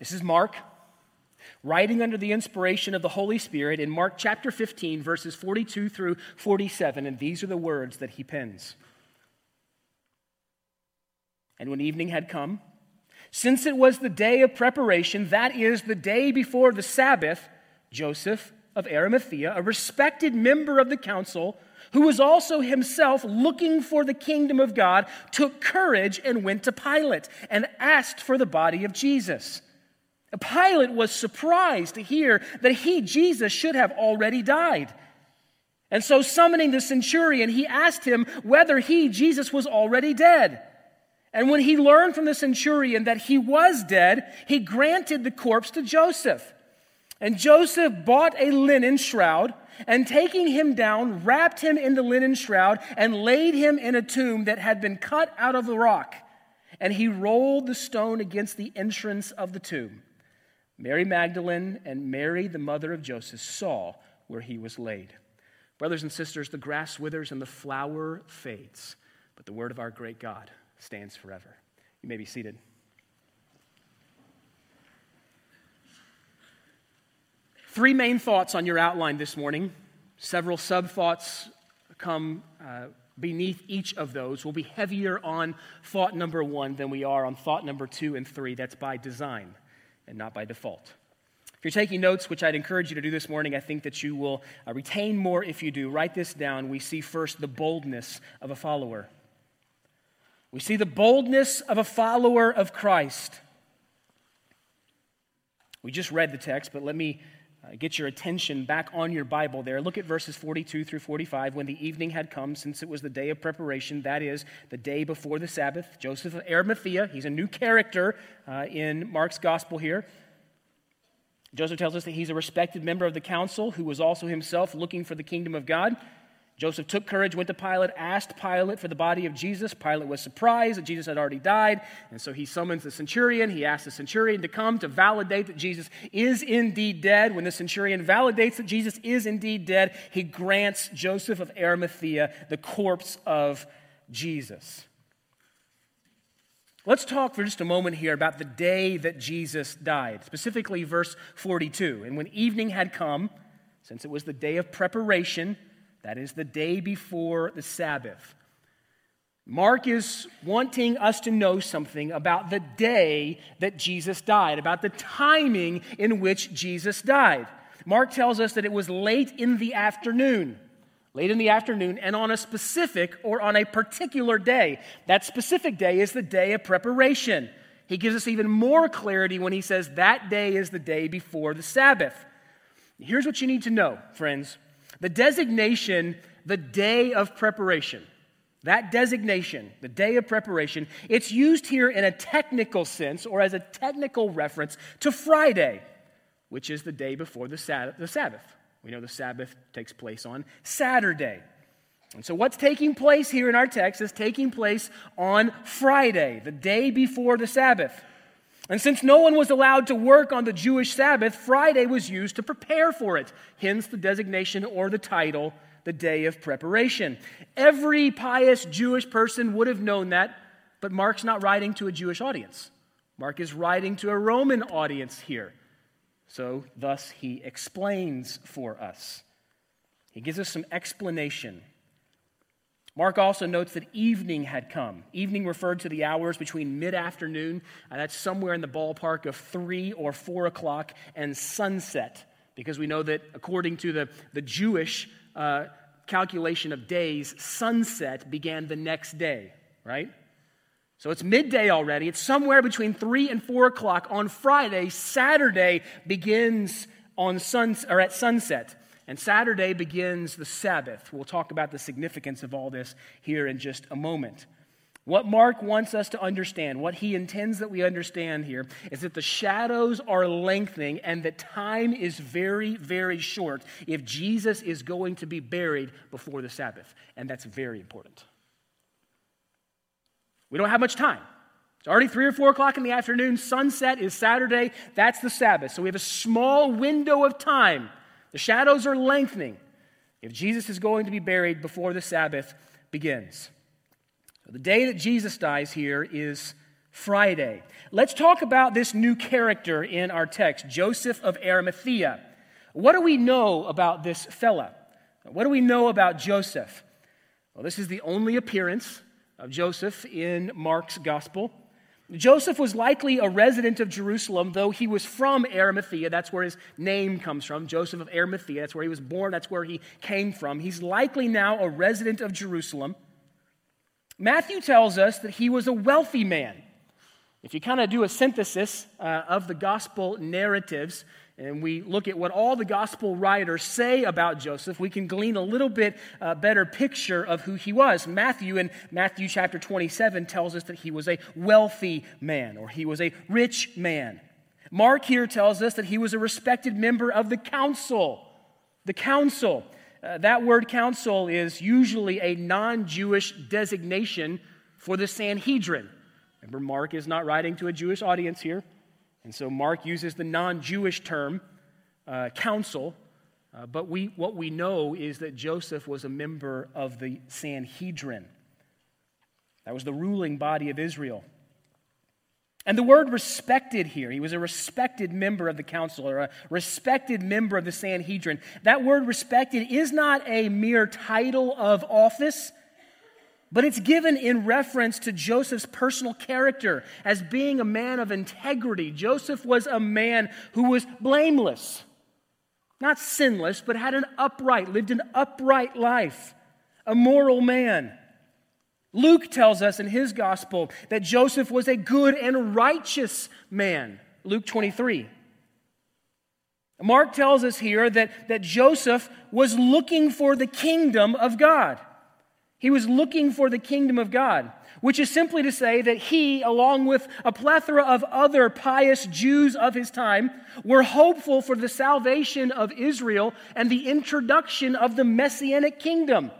This is Mark, writing under the inspiration of the Holy Spirit in Mark chapter 15, verses 42 through 47, and these are the words that he pens. And when evening had come, since it was the day of preparation, that is, the day before the Sabbath, Joseph of Arimathea, a respected member of the council, who was also himself looking for the kingdom of God, took courage and went to Pilate and asked for the body of Jesus. Pilate was surprised to hear that he, Jesus, should have already died. And so, summoning the centurion, he asked him whether he, Jesus, was already dead. And when he learned from the centurion that he was dead, he granted the corpse to Joseph. And Joseph bought a linen shroud and taking him down, wrapped him in the linen shroud and laid him in a tomb that had been cut out of the rock. And he rolled the stone against the entrance of the tomb. Mary Magdalene and Mary, the mother of Joseph, saw where he was laid. Brothers and sisters, the grass withers and the flower fades, but the word of our great God stands forever. You may be seated. Three main thoughts on your outline this morning. Several sub thoughts come uh, beneath each of those. We'll be heavier on thought number one than we are on thought number two and three. That's by design and not by default. If you're taking notes, which I'd encourage you to do this morning, I think that you will uh, retain more if you do. Write this down. We see first the boldness of a follower. We see the boldness of a follower of Christ. We just read the text, but let me uh, get your attention back on your Bible there. Look at verses 42 through 45. When the evening had come, since it was the day of preparation, that is, the day before the Sabbath, Joseph of Arimathea, he's a new character uh, in Mark's gospel here. Joseph tells us that he's a respected member of the council who was also himself looking for the kingdom of God. Joseph took courage, went to Pilate, asked Pilate for the body of Jesus. Pilate was surprised that Jesus had already died, and so he summons the centurion. He asks the centurion to come to validate that Jesus is indeed dead. When the centurion validates that Jesus is indeed dead, he grants Joseph of Arimathea the corpse of Jesus. Let's talk for just a moment here about the day that Jesus died, specifically verse 42. And when evening had come, since it was the day of preparation, that is the day before the Sabbath. Mark is wanting us to know something about the day that Jesus died, about the timing in which Jesus died. Mark tells us that it was late in the afternoon. Late in the afternoon, and on a specific or on a particular day. That specific day is the day of preparation. He gives us even more clarity when he says that day is the day before the Sabbath. Here's what you need to know, friends. The designation, the day of preparation, that designation, the day of preparation, it's used here in a technical sense or as a technical reference to Friday, which is the day before the Sabbath. We know the Sabbath takes place on Saturday. And so, what's taking place here in our text is taking place on Friday, the day before the Sabbath. And since no one was allowed to work on the Jewish Sabbath, Friday was used to prepare for it, hence the designation or the title, the day of preparation. Every pious Jewish person would have known that, but Mark's not writing to a Jewish audience. Mark is writing to a Roman audience here. So, thus, he explains for us. He gives us some explanation Mark also notes that evening had come. Evening referred to the hours between mid afternoon, and that's somewhere in the ballpark of 3 or 4 o'clock, and sunset, because we know that according to the, the Jewish uh, calculation of days, sunset began the next day, right? So it's midday already. It's somewhere between 3 and 4 o'clock on Friday. Saturday begins on sun, or at sunset. And Saturday begins the Sabbath. We'll talk about the significance of all this here in just a moment. What Mark wants us to understand, what he intends that we understand here, is that the shadows are lengthening and that time is very, very short if Jesus is going to be buried before the Sabbath. And that's very important. We don't have much time. It's already three or four o'clock in the afternoon. Sunset is Saturday. That's the Sabbath. So we have a small window of time the shadows are lengthening if Jesus is going to be buried before the Sabbath begins. The day that Jesus dies here is Friday. Let's talk about this new character in our text, Joseph of Arimathea. What do we know about this fella? What do we know about Joseph? Well, this is the only appearance of Joseph in Mark's gospel. Joseph was likely a resident of Jerusalem, though he was from Arimathea. That's where his name comes from. Joseph of Arimathea. That's where he was born. That's where he came from. He's likely now a resident of Jerusalem. Matthew tells us that he was a wealthy man. If you kind of do a synthesis uh, of the gospel narratives, and we look at what all the gospel writers say about Joseph, we can glean a little bit uh, better picture of who he was. Matthew, in Matthew chapter 27, tells us that he was a wealthy man or he was a rich man. Mark here tells us that he was a respected member of the council. The council. Uh, that word council is usually a non Jewish designation for the Sanhedrin. Remember, Mark is not writing to a Jewish audience here. And so Mark uses the non Jewish term, uh, council. Uh, but we, what we know is that Joseph was a member of the Sanhedrin. That was the ruling body of Israel. And the word respected here, he was a respected member of the council or a respected member of the Sanhedrin. That word respected is not a mere title of office, but it's given in reference to Joseph's personal character as being a man of integrity. Joseph was a man who was blameless, not sinless, but had an upright, lived an upright life, a moral man. Luke tells us in his gospel that Joseph was a good and righteous man. Luke 23. Mark tells us here that, that Joseph was looking for the kingdom of God. He was looking for the kingdom of God, which is simply to say that he, along with a plethora of other pious Jews of his time, were hopeful for the salvation of Israel and the introduction of the messianic kingdom.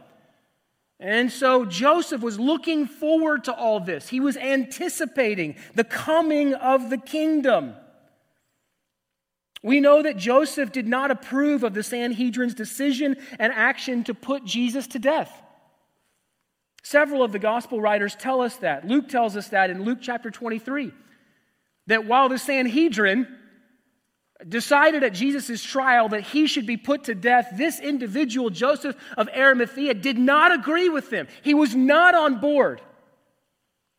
And so Joseph was looking forward to all this. He was anticipating the coming of the kingdom. We know that Joseph did not approve of the Sanhedrin's decision and action to put Jesus to death. Several of the gospel writers tell us that. Luke tells us that in Luke chapter 23. That while the Sanhedrin decided at Jesus' trial that he should be put to death, this individual, Joseph of Arimathea, did not agree with them. He was not on board.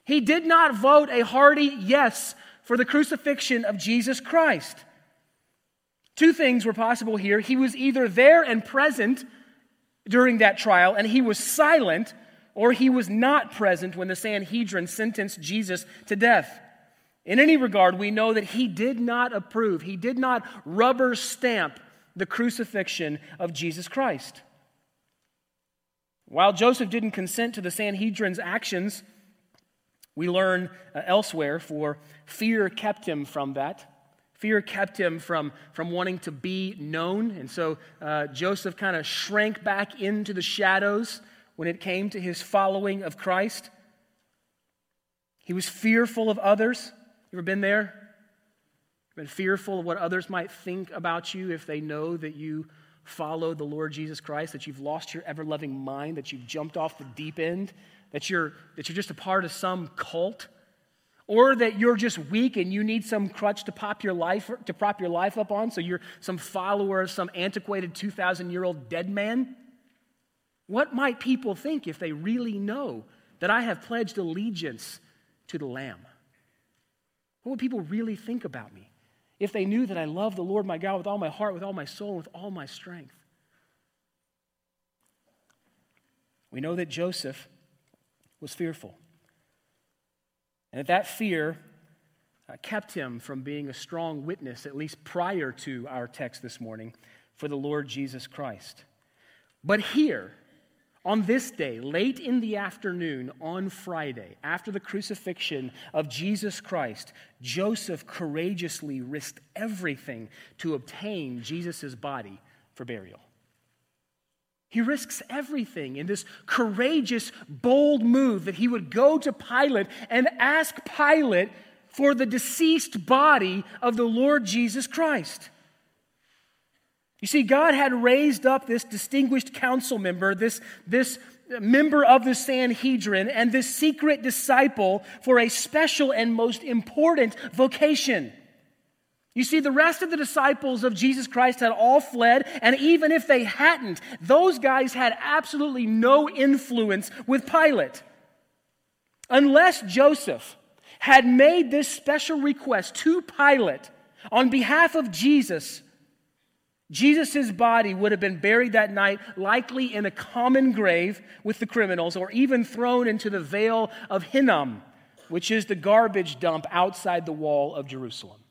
He did not vote a hearty yes for the crucifixion of Jesus Christ. Two things were possible here. He was either there and present during that trial, and he was silent, or he was not present when the Sanhedrin sentenced Jesus to death. In any regard, we know that he did not approve, he did not rubber stamp the crucifixion of Jesus Christ. While Joseph didn't consent to the Sanhedrin's actions, we learn uh, elsewhere, for fear kept him from that. Fear kept him from, from wanting to be known. And so uh, Joseph kind of shrank back into the shadows when it came to his following of Christ. He was fearful of others. You ever been there? Been fearful of what others might think about you if they know that you follow the Lord Jesus Christ, that you've lost your ever loving mind, that you've jumped off the deep end, that you're, that you're just a part of some cult, or that you're just weak and you need some crutch to pop your life to prop your life up on, so you're some follower of some antiquated 2,000 year old dead man. What might people think if they really know that I have pledged allegiance to the Lamb? What would people really think about me if they knew that I love the Lord my God with all my heart, with all my soul, with all my strength? We know that Joseph was fearful. And that that fear uh, kept him from being a strong witness, at least prior to our text this morning, for the Lord Jesus Christ. But here, on this day, late in the afternoon on Friday, after the crucifixion of Jesus Christ, Joseph courageously risked everything to obtain Jesus' body for burial. He risks everything in this courageous, bold move that he would go to Pilate and ask Pilate for the deceased body of the Lord Jesus Christ. You see, God had raised up this distinguished council member, this, this member of the Sanhedrin and this secret disciple for a special and most important vocation. You see, the rest of the disciples of Jesus Christ had all fled, and even if they hadn't, those guys had absolutely no influence with Pilate. Unless Joseph had made this special request to Pilate on behalf of Jesus, Jesus' body would have been buried that night, likely in a common grave with the criminals, or even thrown into the Vale of Hinnom, which is the garbage dump outside the wall of Jerusalem.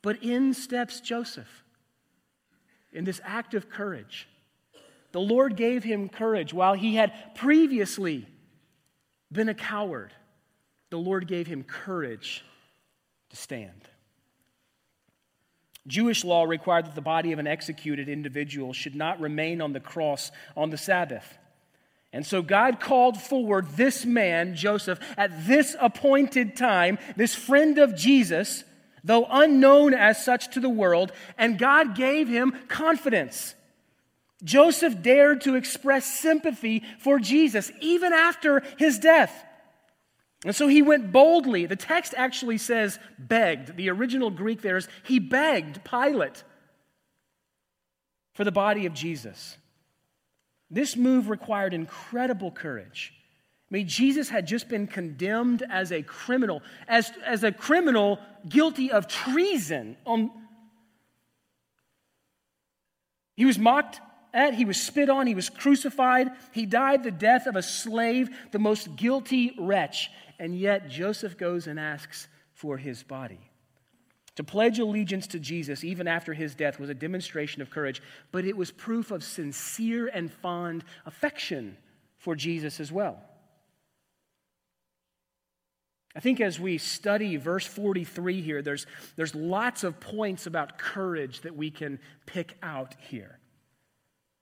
But in steps Joseph in this act of courage. The Lord gave him courage while he had previously been a coward. The Lord gave him courage to stand. Jewish law required that the body of an executed individual should not remain on the cross on the Sabbath. And so God called forward this man, Joseph, at this appointed time, this friend of Jesus, though unknown as such to the world, and God gave him confidence. Joseph dared to express sympathy for Jesus even after his death. And so he went boldly. The text actually says begged. The original Greek there is he begged Pilate for the body of Jesus. This move required incredible courage. I mean, Jesus had just been condemned as a criminal, as, as a criminal guilty of treason. On, he was mocked at, he was spit on, he was crucified, he died the death of a slave, the most guilty wretch. And yet, Joseph goes and asks for his body. To pledge allegiance to Jesus, even after his death, was a demonstration of courage, but it was proof of sincere and fond affection for Jesus as well. I think as we study verse 43 here, there's, there's lots of points about courage that we can pick out here.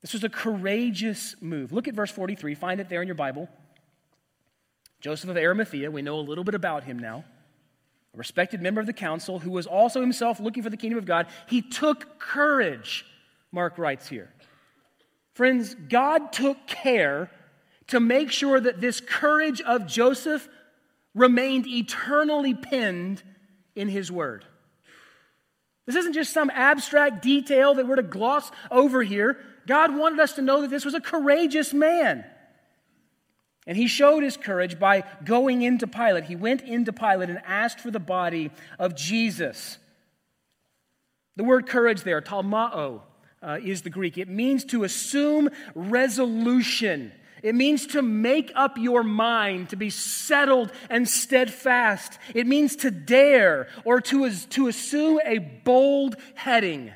This was a courageous move. Look at verse 43, find it there in your Bible. Joseph of Arimathea, we know a little bit about him now, a respected member of the council who was also himself looking for the kingdom of God. He took courage, Mark writes here. Friends, God took care to make sure that this courage of Joseph remained eternally pinned in his word. This isn't just some abstract detail that we're to gloss over here. God wanted us to know that this was a courageous man. And he showed his courage by going into Pilate. He went into Pilate and asked for the body of Jesus. The word courage there, tolmao, uh, is the Greek. It means to assume resolution it means to make up your mind, to be settled and steadfast. It means to dare or to, to assume a bold heading.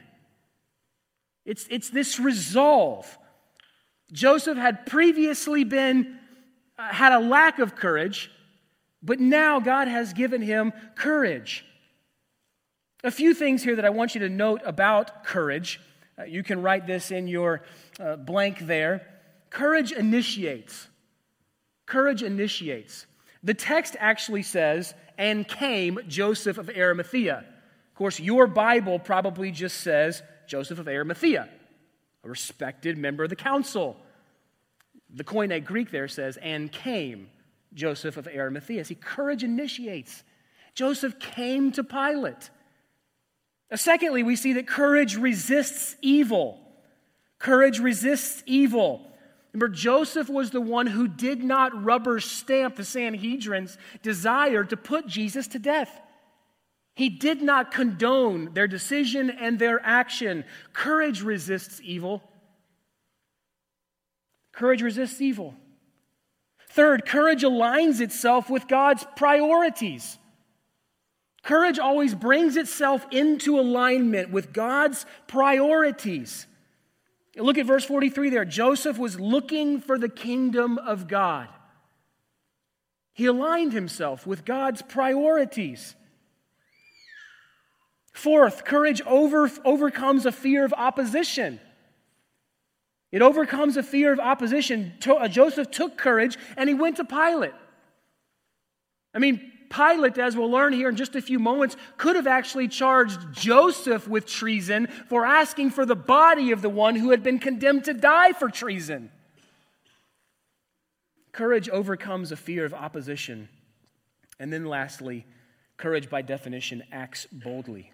It's, it's this resolve. Joseph had previously been, uh, had a lack of courage, but now God has given him courage. A few things here that I want you to note about courage. Uh, you can write this in your uh, blank there. Courage initiates. Courage initiates. The text actually says, and came Joseph of Arimathea. Of course, your Bible probably just says Joseph of Arimathea, a respected member of the council. The Koine Greek there says, and came Joseph of Arimathea. See, courage initiates. Joseph came to Pilate. secondly, we see that courage resists evil. Courage resists evil. Remember, Joseph was the one who did not rubber stamp the Sanhedrin's desire to put Jesus to death. He did not condone their decision and their action. Courage resists evil. Courage resists evil. Third, courage aligns itself with God's priorities. Courage always brings itself into alignment with God's priorities. Look at verse 43 there. Joseph was looking for the kingdom of God. He aligned himself with God's priorities. Fourth, courage over, overcomes a fear of opposition. It overcomes a fear of opposition. Uh, Joseph took courage and he went to Pilate. I mean, Pilate, as we'll learn here in just a few moments, could have actually charged Joseph with treason for asking for the body of the one who had been condemned to die for treason. Courage overcomes a fear of opposition. And then lastly, courage by definition acts boldly.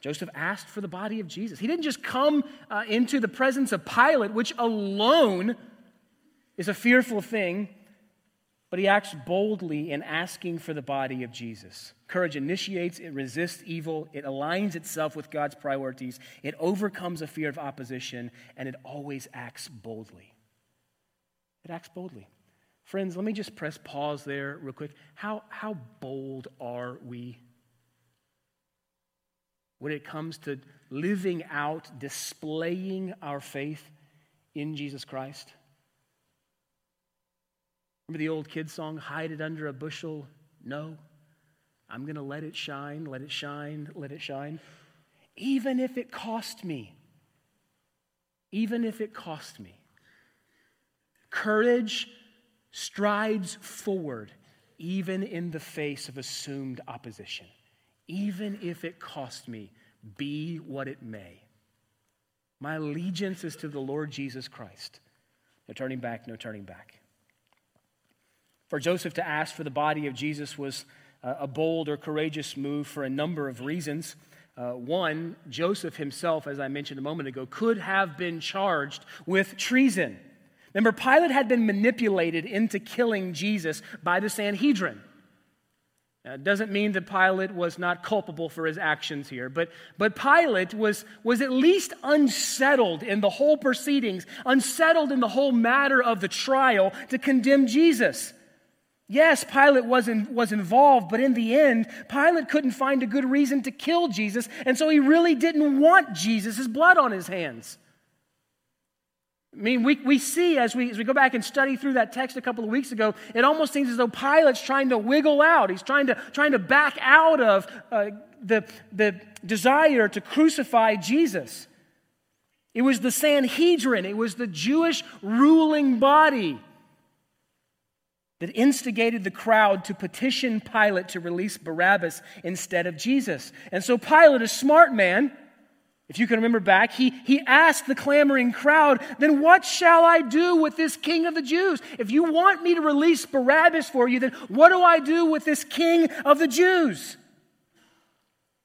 Joseph asked for the body of Jesus. He didn't just come uh, into the presence of Pilate, which alone is a fearful thing, but he acts boldly in asking for the body of Jesus. Courage initiates, it resists evil, it aligns itself with God's priorities, it overcomes a fear of opposition, and it always acts boldly. It acts boldly. Friends, let me just press pause there real quick. How, how bold are we when it comes to living out, displaying our faith in Jesus Christ? Remember the old kid song, Hide It Under a Bushel? No. I'm going to let it shine, let it shine, let it shine. Even if it cost me. Even if it cost me. Courage strides forward, even in the face of assumed opposition. Even if it cost me, be what it may. My allegiance is to the Lord Jesus Christ. No turning back, no turning back. For Joseph to ask for the body of Jesus was uh, a bold or courageous move for a number of reasons. Uh, one, Joseph himself, as I mentioned a moment ago, could have been charged with treason. Remember, Pilate had been manipulated into killing Jesus by the Sanhedrin. It doesn't mean that Pilate was not culpable for his actions here, but, but Pilate was, was at least unsettled in the whole proceedings, unsettled in the whole matter of the trial to condemn Jesus. Yes, Pilate was, in, was involved, but in the end, Pilate couldn't find a good reason to kill Jesus, and so he really didn't want Jesus' blood on his hands. I mean, we, we see as we, as we go back and study through that text a couple of weeks ago, it almost seems as though Pilate's trying to wiggle out. He's trying to, trying to back out of uh, the, the desire to crucify Jesus. It was the Sanhedrin, it was the Jewish ruling body that instigated the crowd to petition Pilate to release Barabbas instead of Jesus. And so Pilate, a smart man, if you can remember back, he, he asked the clamoring crowd, Then what shall I do with this king of the Jews? If you want me to release Barabbas for you, then what do I do with this king of the Jews?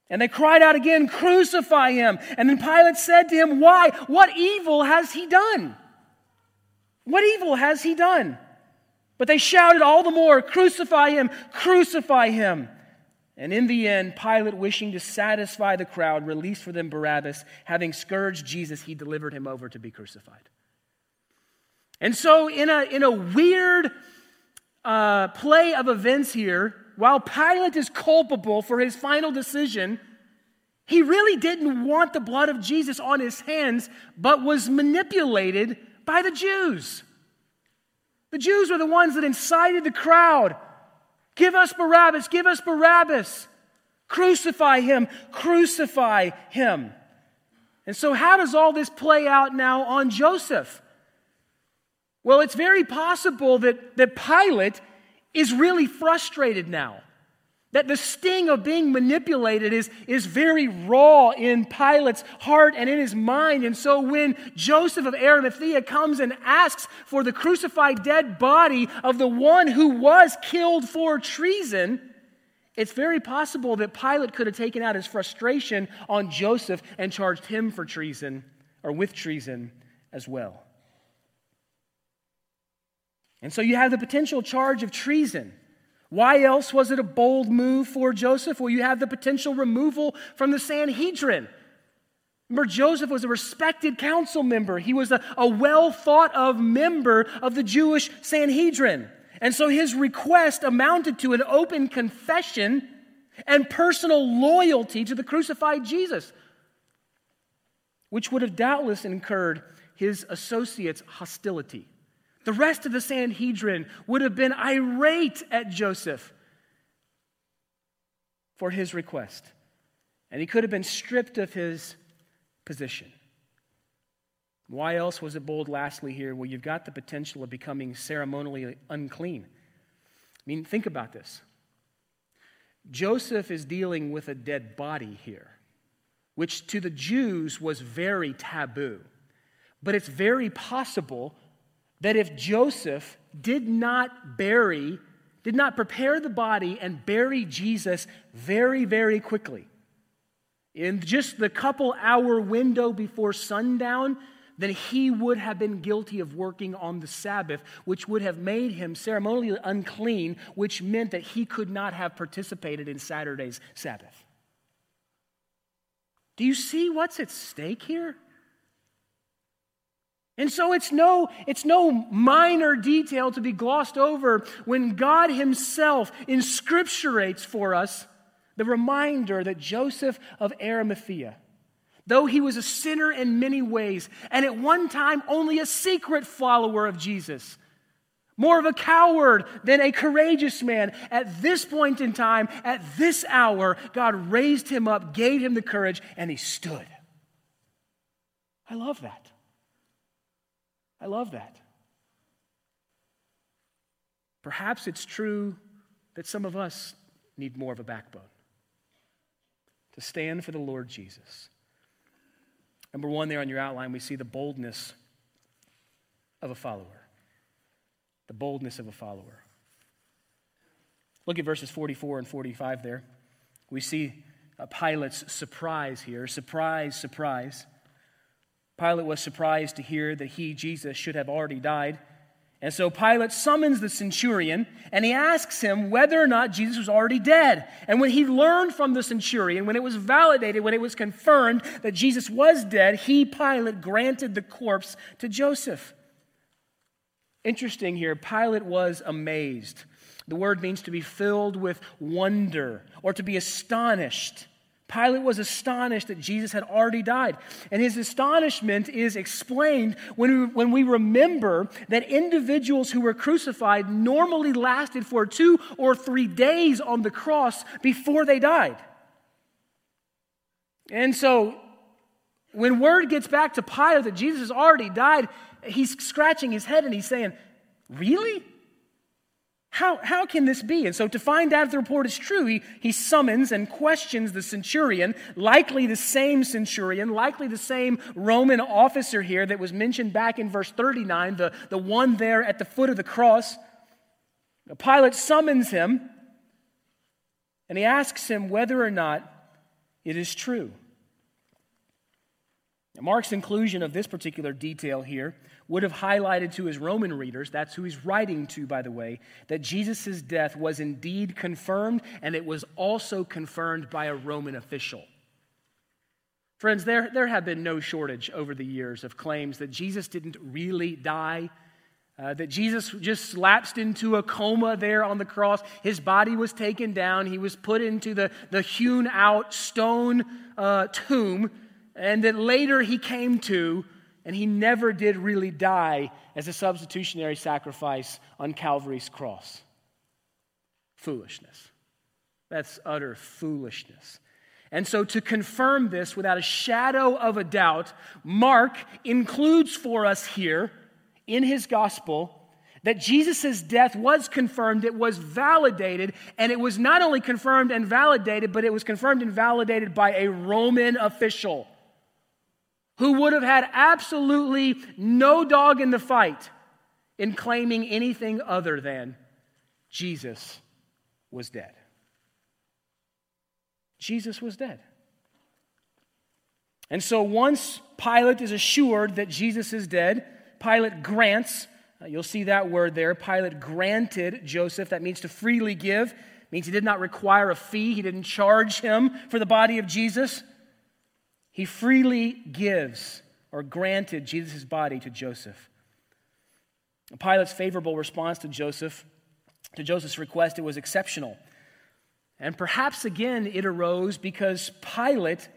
And they cried out again, Crucify him. And then Pilate said to him, Why? What evil has he done? What evil has he done? But they shouted all the more, Crucify him! Crucify him! And in the end, Pilate, wishing to satisfy the crowd, released for them Barabbas. Having scourged Jesus, he delivered him over to be crucified. And so, in a, in a weird uh, play of events here, while Pilate is culpable for his final decision, he really didn't want the blood of Jesus on his hands, but was manipulated by the Jews. The Jews were the ones that incited the crowd. Give us Barabbas, give us Barabbas. Crucify him, crucify him. And so, how does all this play out now on Joseph? Well, it's very possible that, that Pilate is really frustrated now that the sting of being manipulated is, is very raw in Pilate's heart and in his mind. And so when Joseph of Arimathea comes and asks for the crucified dead body of the one who was killed for treason, it's very possible that Pilate could have taken out his frustration on Joseph and charged him for treason or with treason as well. And so you have the potential charge of treason. Why else was it a bold move for Joseph? Well, you have the potential removal from the Sanhedrin. Remember, Joseph was a respected council member. He was a, a well thought of member of the Jewish Sanhedrin. And so his request amounted to an open confession and personal loyalty to the crucified Jesus, which would have doubtless incurred his associates' hostility. The rest of the Sanhedrin would have been irate at Joseph for his request. And he could have been stripped of his position. Why else was it bold, lastly, here? Well, you've got the potential of becoming ceremonially unclean. I mean, think about this. Joseph is dealing with a dead body here, which to the Jews was very taboo. But it's very possible that if Joseph did not bury, did not prepare the body and bury Jesus very, very quickly, in just the couple hour window before sundown, then he would have been guilty of working on the Sabbath, which would have made him ceremonially unclean, which meant that he could not have participated in Saturday's Sabbath. Do you see what's at stake here? And so it's no, it's no minor detail to be glossed over when God Himself inscripturates for us the reminder that Joseph of Arimathea, though he was a sinner in many ways, and at one time only a secret follower of Jesus, more of a coward than a courageous man, at this point in time, at this hour, God raised him up, gave him the courage, and he stood. I love that. I love that. Perhaps it's true that some of us need more of a backbone to stand for the Lord Jesus. Number one, there on your outline, we see the boldness of a follower. The boldness of a follower. Look at verses 44 and 45 there. We see a Pilate's surprise here. Surprise, surprise. Pilate was surprised to hear that he, Jesus, should have already died. And so Pilate summons the centurion and he asks him whether or not Jesus was already dead. And when he learned from the centurion, when it was validated, when it was confirmed that Jesus was dead, he, Pilate, granted the corpse to Joseph. Interesting here, Pilate was amazed. The word means to be filled with wonder or to be astonished. Pilate was astonished that Jesus had already died. And his astonishment is explained when we, when we remember that individuals who were crucified normally lasted for two or three days on the cross before they died. And so when word gets back to Pilate that Jesus has already died, he's scratching his head and he's saying, Really? How, how can this be? And so, to find out if the report is true, he, he summons and questions the centurion, likely the same centurion, likely the same Roman officer here that was mentioned back in verse 39, the, the one there at the foot of the cross. Pilate summons him and he asks him whether or not it is true. Mark's inclusion of this particular detail here would have highlighted to his Roman readers, that's who he's writing to, by the way, that Jesus' death was indeed confirmed, and it was also confirmed by a Roman official. Friends, there, there have been no shortage over the years of claims that Jesus didn't really die, uh, that Jesus just lapsed into a coma there on the cross. His body was taken down, he was put into the, the hewn out stone uh, tomb, and that later he came to and he never did really die as a substitutionary sacrifice on Calvary's cross. Foolishness. That's utter foolishness. And so, to confirm this without a shadow of a doubt, Mark includes for us here in his gospel that Jesus' death was confirmed, it was validated, and it was not only confirmed and validated, but it was confirmed and validated by a Roman official who would have had absolutely no dog in the fight in claiming anything other than Jesus was dead. Jesus was dead. And so once Pilate is assured that Jesus is dead, Pilate grants, uh, you'll see that word there, Pilate granted Joseph, that means to freely give, means he did not require a fee, he didn't charge him for the body of Jesus. He freely gives or granted Jesus' body to Joseph. Pilate's favorable response to Joseph, to Joseph's request, it was exceptional. And perhaps again it arose because Pilate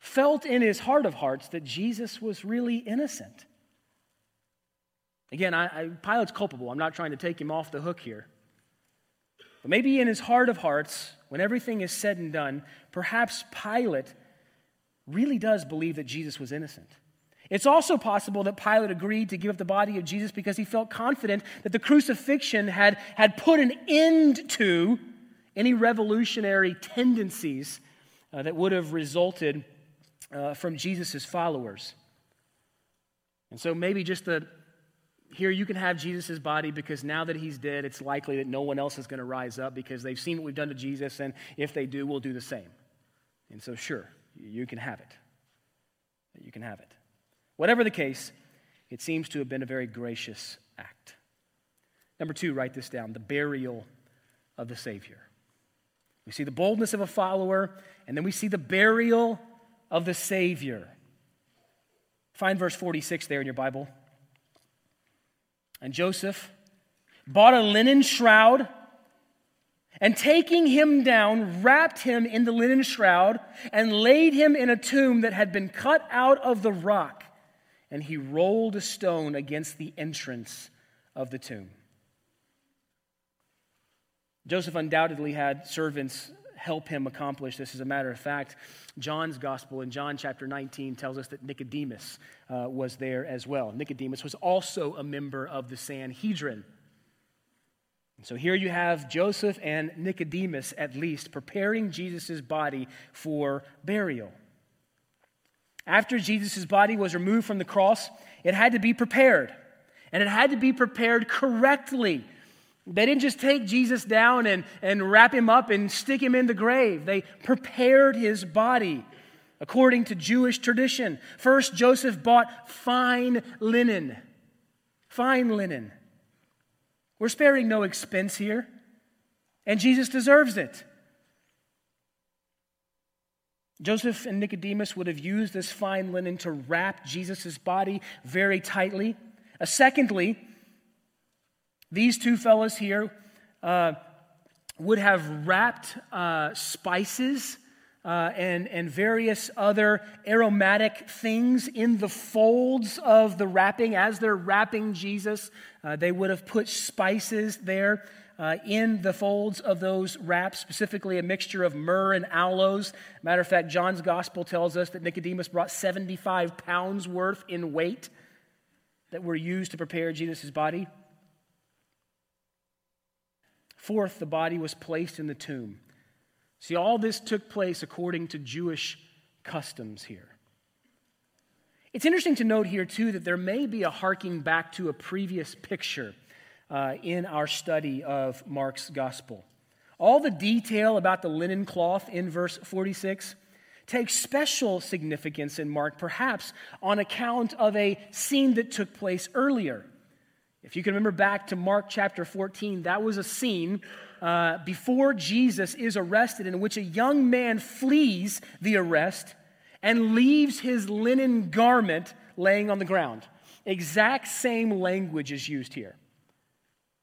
felt in his heart of hearts that Jesus was really innocent. Again, I, I, Pilate's culpable. I'm not trying to take him off the hook here. But maybe in his heart of hearts, when everything is said and done, perhaps Pilate really does believe that Jesus was innocent. It's also possible that Pilate agreed to give up the body of Jesus because he felt confident that the crucifixion had, had put an end to any revolutionary tendencies uh, that would have resulted uh, from Jesus' followers. And so maybe just the, here you can have Jesus' body because now that he's dead, it's likely that no one else is going to rise up because they've seen what we've done to Jesus, and if they do, we'll do the same. And so, sure, you can have it. You can have it. Whatever the case, it seems to have been a very gracious act. Number two, write this down the burial of the Savior. We see the boldness of a follower, and then we see the burial of the Savior. Find verse 46 there in your Bible. And Joseph bought a linen shroud and taking him down, wrapped him in the linen shroud and laid him in a tomb that had been cut out of the rock. And he rolled a stone against the entrance of the tomb. Joseph undoubtedly had servants help him accomplish this. As a matter of fact, John's gospel in John chapter 19 tells us that Nicodemus uh, was there as well. Nicodemus was also a member of the Sanhedrin. So here you have Joseph and Nicodemus, at least, preparing Jesus' body for burial. After Jesus' body was removed from the cross, it had to be prepared. And it had to be prepared correctly they didn't just take Jesus down and, and wrap him up and stick him in the grave. They prepared his body according to Jewish tradition. First, Joseph bought fine linen. Fine linen. We're sparing no expense here, and Jesus deserves it. Joseph and Nicodemus would have used this fine linen to wrap Jesus' body very tightly. Uh, secondly, these two fellows here uh, would have wrapped uh, spices uh, and, and various other aromatic things in the folds of the wrapping. As they're wrapping Jesus, uh, they would have put spices there. Uh, in the folds of those wraps, specifically a mixture of myrrh and aloes. Matter of fact, John's gospel tells us that Nicodemus brought 75 pounds worth in weight that were used to prepare Jesus' body. Fourth, the body was placed in the tomb. See, all this took place according to Jewish customs here. It's interesting to note here, too, that there may be a harking back to a previous picture uh, in our study of Mark's gospel. All the detail about the linen cloth in verse 46 takes special significance in Mark, perhaps on account of a scene that took place earlier. If you can remember back to Mark chapter 14, that was a scene uh, before Jesus is arrested in which a young man flees the arrest and leaves his linen garment laying on the ground. Exact same language is used here.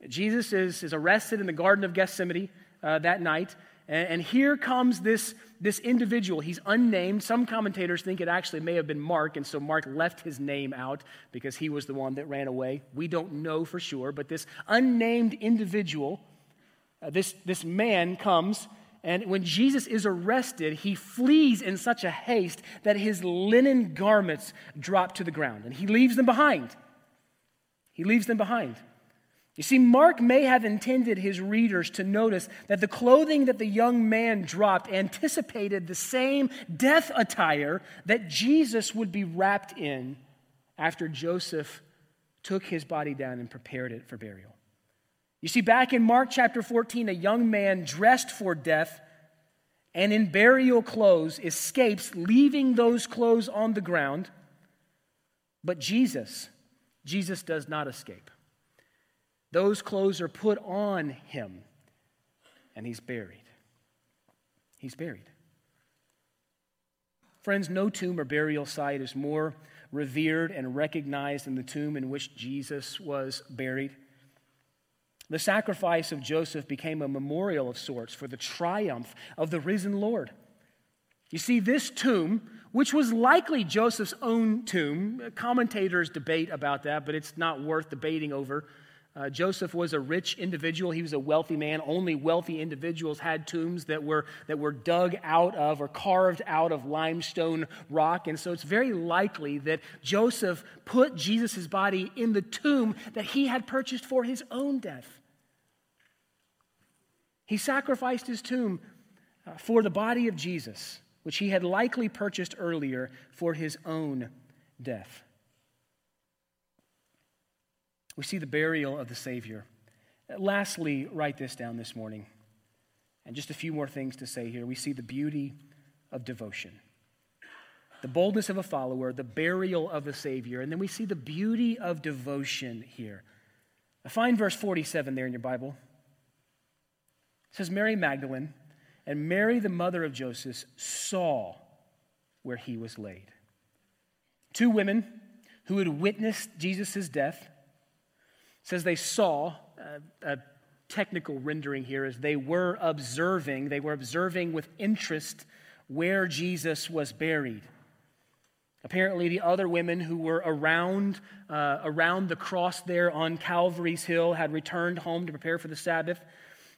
Jesus is, is arrested in the Garden of Gethsemane uh, that night, and, and here comes this, this individual. He's unnamed. Some commentators think it actually may have been Mark, and so Mark left his name out because he was the one that ran away. We don't know for sure, but this unnamed individual, uh, this, this man comes. And when Jesus is arrested, he flees in such a haste that his linen garments drop to the ground, and he leaves them behind. He leaves them behind. You see, Mark may have intended his readers to notice that the clothing that the young man dropped anticipated the same death attire that Jesus would be wrapped in after Joseph took his body down and prepared it for burial. You see, back in Mark chapter 14, a young man dressed for death and in burial clothes escapes, leaving those clothes on the ground. But Jesus, Jesus does not escape. Those clothes are put on him, and he's buried. He's buried. Friends, no tomb or burial site is more revered and recognized than the tomb in which Jesus was buried. The sacrifice of Joseph became a memorial of sorts for the triumph of the risen Lord. You see, this tomb, which was likely Joseph's own tomb, commentators debate about that, but it's not worth debating over. Uh, Joseph was a rich individual. He was a wealthy man. Only wealthy individuals had tombs that were, that were dug out of or carved out of limestone rock. And so it's very likely that Joseph put Jesus' body in the tomb that he had purchased for his own death. He sacrificed his tomb uh, for the body of Jesus, which he had likely purchased earlier for his own death. We see the burial of the Savior. Lastly, write this down this morning. And just a few more things to say here. We see the beauty of devotion, the boldness of a follower, the burial of the Savior, and then we see the beauty of devotion here. Find verse 47 there in your Bible. It says, Mary Magdalene and Mary, the mother of Joseph, saw where he was laid. Two women who had witnessed Jesus' death says they saw uh, a technical rendering here is they were observing they were observing with interest where jesus was buried. Apparently the other women who were around uh, around the cross there on calvary's hill had returned home to prepare for the sabbath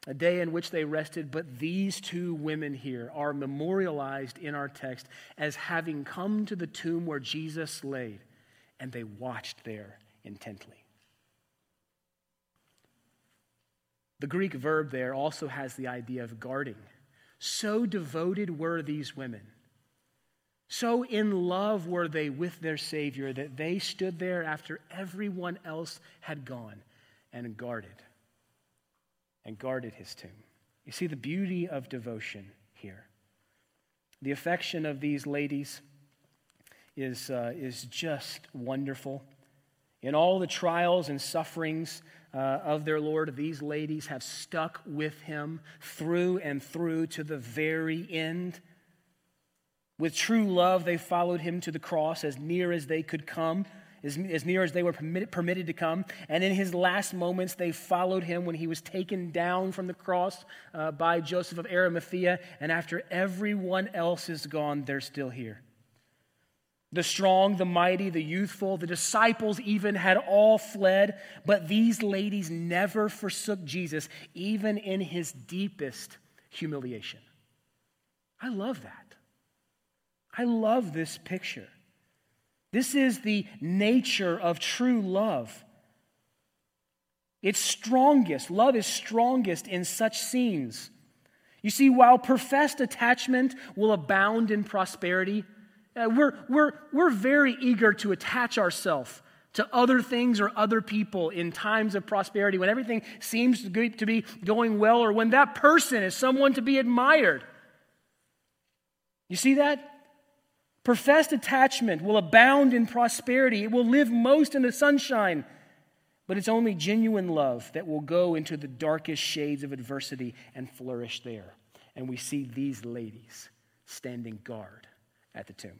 a day in which they rested. But these two women here are memorialized in our text as having come to the tomb where jesus laid and they watched there intently The Greek verb there also has the idea of guarding. So devoted were these women. So in love were they with their Savior that they stood there after everyone else had gone and guarded. And guarded his tomb. You see the beauty of devotion here. The affection of these ladies is, uh, is just wonderful. In all the trials and sufferings uh, of their Lord, these ladies have stuck with him through and through to the very end. With true love, they followed him to the cross as near as they could come, as, as near as they were permitted, permitted to come. And in his last moments, they followed him when he was taken down from the cross uh, by Joseph of Arimathea. And after everyone else is gone, they're still here. The strong, the mighty, the youthful, the disciples even had all fled, but these ladies never forsook Jesus, even in his deepest humiliation. I love that. I love this picture. This is the nature of true love. It's strongest. Love is strongest in such scenes. You see, while professed attachment will abound in prosperity, uh, we're, we're, we're very eager to attach ourselves to other things or other people in times of prosperity, when everything seems to be going well, or when that person is someone to be admired. You see that? Professed attachment will abound in prosperity, it will live most in the sunshine. But it's only genuine love that will go into the darkest shades of adversity and flourish there. And we see these ladies standing guard at the tomb.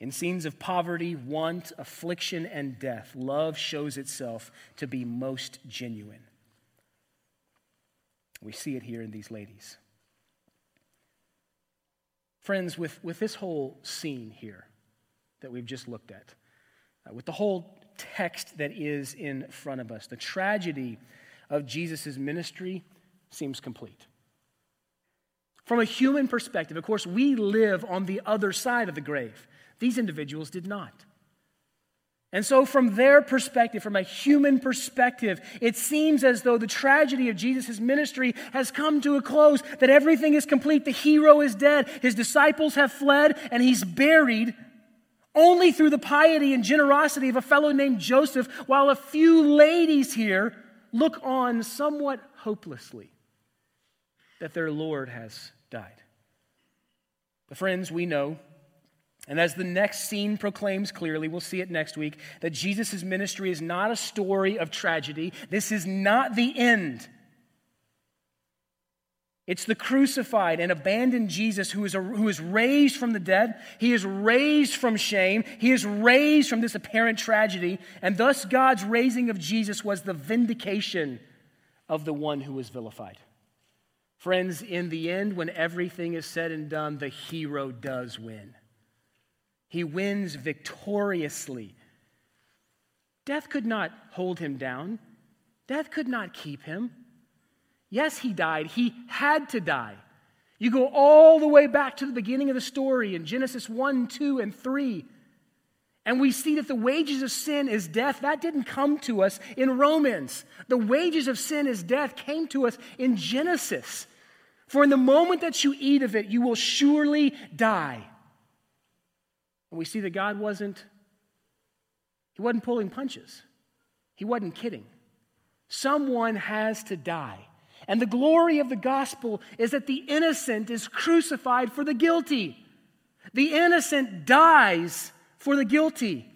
In scenes of poverty, want, affliction, and death, love shows itself to be most genuine. We see it here in these ladies. Friends, with, with this whole scene here that we've just looked at, uh, with the whole text that is in front of us, the tragedy of Jesus' ministry seems complete. From a human perspective, of course, we live on the other side of the grave. These individuals did not. And so, from their perspective, from a human perspective, it seems as though the tragedy of Jesus' ministry has come to a close, that everything is complete. The hero is dead, his disciples have fled, and he's buried only through the piety and generosity of a fellow named Joseph, while a few ladies here look on somewhat hopelessly that their Lord has died. But, friends, we know and as the next scene proclaims clearly, we'll see it next week, that Jesus' ministry is not a story of tragedy. This is not the end. It's the crucified and abandoned Jesus who is, a, who is raised from the dead. He is raised from shame. He is raised from this apparent tragedy. And thus, God's raising of Jesus was the vindication of the one who was vilified. Friends, in the end, when everything is said and done, the hero does win. He wins victoriously. Death could not hold him down, death could not keep him. Yes, he died. He had to die. You go all the way back to the beginning of the story in Genesis 1, 2, and 3. And we see that the wages of sin is death. That didn't come to us in Romans. The wages of sin is death came to us in Genesis. For in the moment that you eat of it, you will surely die. And we see that God wasn't He wasn't pulling punches, he wasn't kidding. Someone has to die. And the glory of the gospel is that the innocent is crucified for the guilty. The innocent dies for the guilty,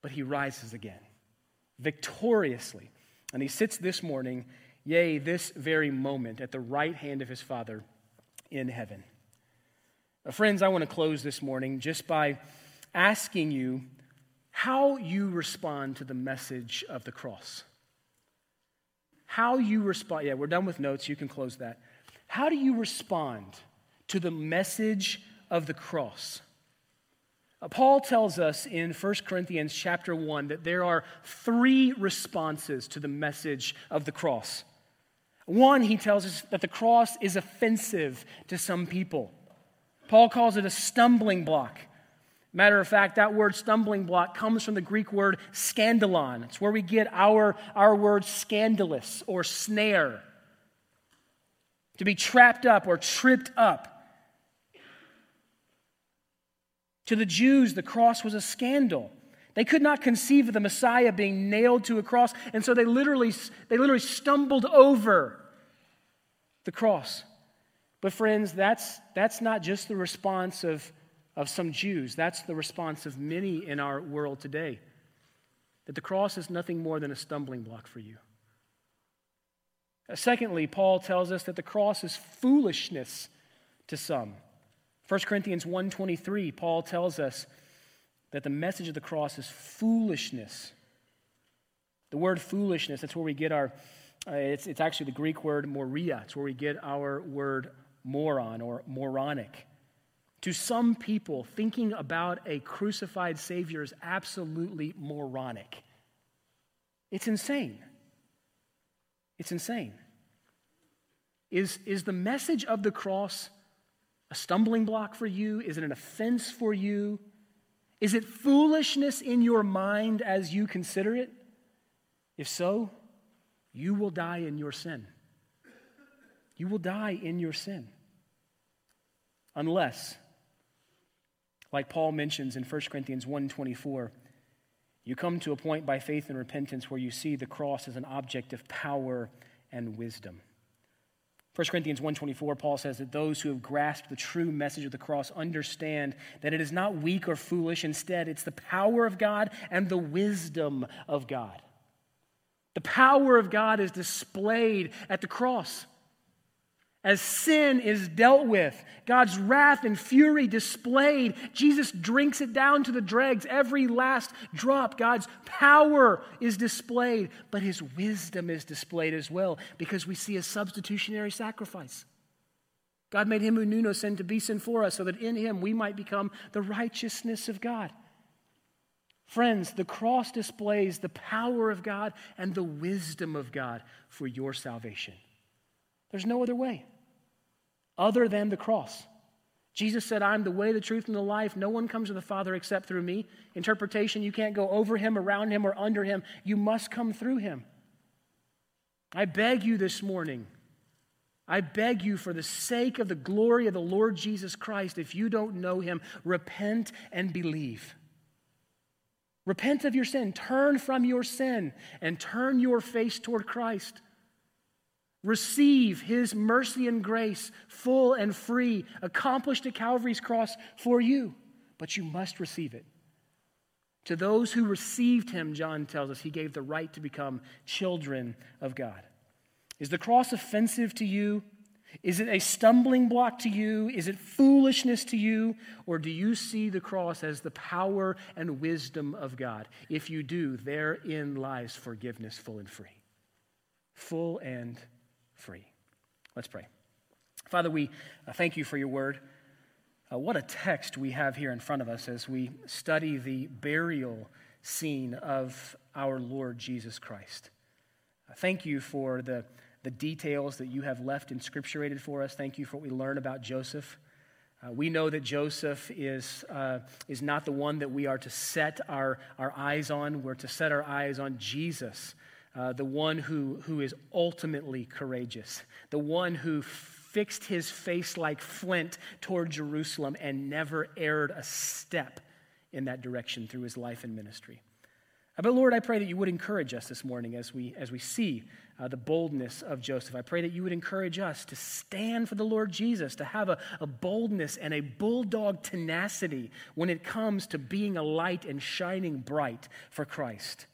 but he rises again victoriously. And he sits this morning, yea, this very moment, at the right hand of his Father in heaven. Uh, friends, I want to close this morning just by asking you how you respond to the message of the cross. How you respond, yeah, we're done with notes, you can close that. How do you respond to the message of the cross? Uh, Paul tells us in 1 Corinthians chapter 1 that there are three responses to the message of the cross. One, he tells us that the cross is offensive to some people. Paul calls it a stumbling block. Matter of fact, that word stumbling block comes from the Greek word scandalon. It's where we get our, our word scandalous or snare. To be trapped up or tripped up. To the Jews, the cross was a scandal. They could not conceive of the Messiah being nailed to a cross, and so they literally, they literally stumbled over the cross. But, friends, that's, that's not just the response of, of some Jews, that's the response of many in our world today. That the cross is nothing more than a stumbling block for you. Uh, secondly, Paul tells us that the cross is foolishness to some. 1 Corinthians 1:23, Paul tells us that the message of the cross is foolishness. The word foolishness, that's where we get our, uh, it's, it's actually the Greek word moria. It's where we get our word moron or moronic. To some people, thinking about a crucified Savior is absolutely moronic. It's insane. It's insane. Is, is the message of the cross a stumbling block for you? Is it an offense for you? Is it foolishness in your mind as you consider it? If so, you will die in your sin. You will die in your sin. Unless, like Paul mentions in 1 Corinthians 1:24, you come to a point by faith and repentance where you see the cross as an object of power and wisdom. 1 Corinthians 1:24 Paul says that those who have grasped the true message of the cross understand that it is not weak or foolish instead it's the power of God and the wisdom of God. The power of God is displayed at the cross as sin is dealt with, God's wrath and fury displayed, Jesus drinks it down to the dregs, every last drop. God's power is displayed, but his wisdom is displayed as well because we see a substitutionary sacrifice. God made him who knew no sin to be sin for us so that in him we might become the righteousness of God. Friends, the cross displays the power of God and the wisdom of God for your salvation. There's no other way other than the cross. Jesus said, I'm the way, the truth, and the life. No one comes to the Father except through me. Interpretation, you can't go over him, around him, or under him. You must come through him. I beg you this morning, I beg you for the sake of the glory of the Lord Jesus Christ, if you don't know him, repent and believe. Repent of your sin. Turn from your sin and turn your face toward Christ. Receive his mercy and grace, full and free, accomplished at Calvary's cross for you. But you must receive it. To those who received him, John tells us, he gave the right to become children of God. Is the cross offensive to you? Is it a stumbling block to you? Is it foolishness to you? Or do you see the cross as the power and wisdom of God? If you do, therein lies forgiveness full and free. Full and free. Let's pray. Father, we uh, thank you for your word. Uh, what a text we have here in front of us as we study the burial scene of our Lord Jesus Christ. Uh, thank you for the, the details that you have left inscripturated for us. Thank you for what we learn about Joseph. Uh, we know that Joseph is, uh, is not the one that we are to set our, our eyes on. We're to set our eyes on Jesus, uh, the one who, who is ultimately courageous, the one who fixed his face like flint toward Jerusalem and never erred a step in that direction through his life and ministry. Uh, but Lord, I pray that you would encourage us this morning as we, as we see uh, the boldness of Joseph. I pray that you would encourage us to stand for the Lord Jesus, to have a, a boldness and a bulldog tenacity when it comes to being a light and shining bright for Christ.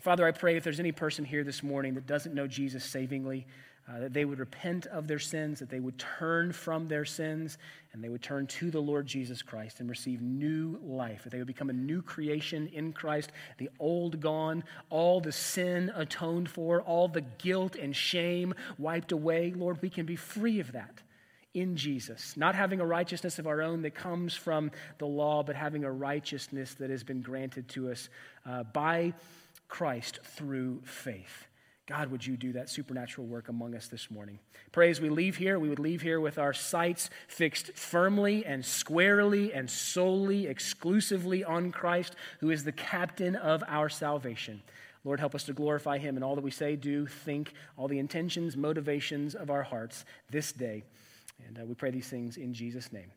Father, I pray if there's any person here this morning that doesn't know Jesus savingly, uh, that they would repent of their sins, that they would turn from their sins, and they would turn to the Lord Jesus Christ and receive new life, that they would become a new creation in Christ, the old gone, all the sin atoned for, all the guilt and shame wiped away. Lord, we can be free of that in Jesus, not having a righteousness of our own that comes from the law, but having a righteousness that has been granted to us uh, by Christ through faith. God, would you do that supernatural work among us this morning? Pray as we leave here, we would leave here with our sights fixed firmly and squarely and solely, exclusively on Christ, who is the captain of our salvation. Lord, help us to glorify him in all that we say, do, think, all the intentions, motivations of our hearts this day. And uh, we pray these things in Jesus' name.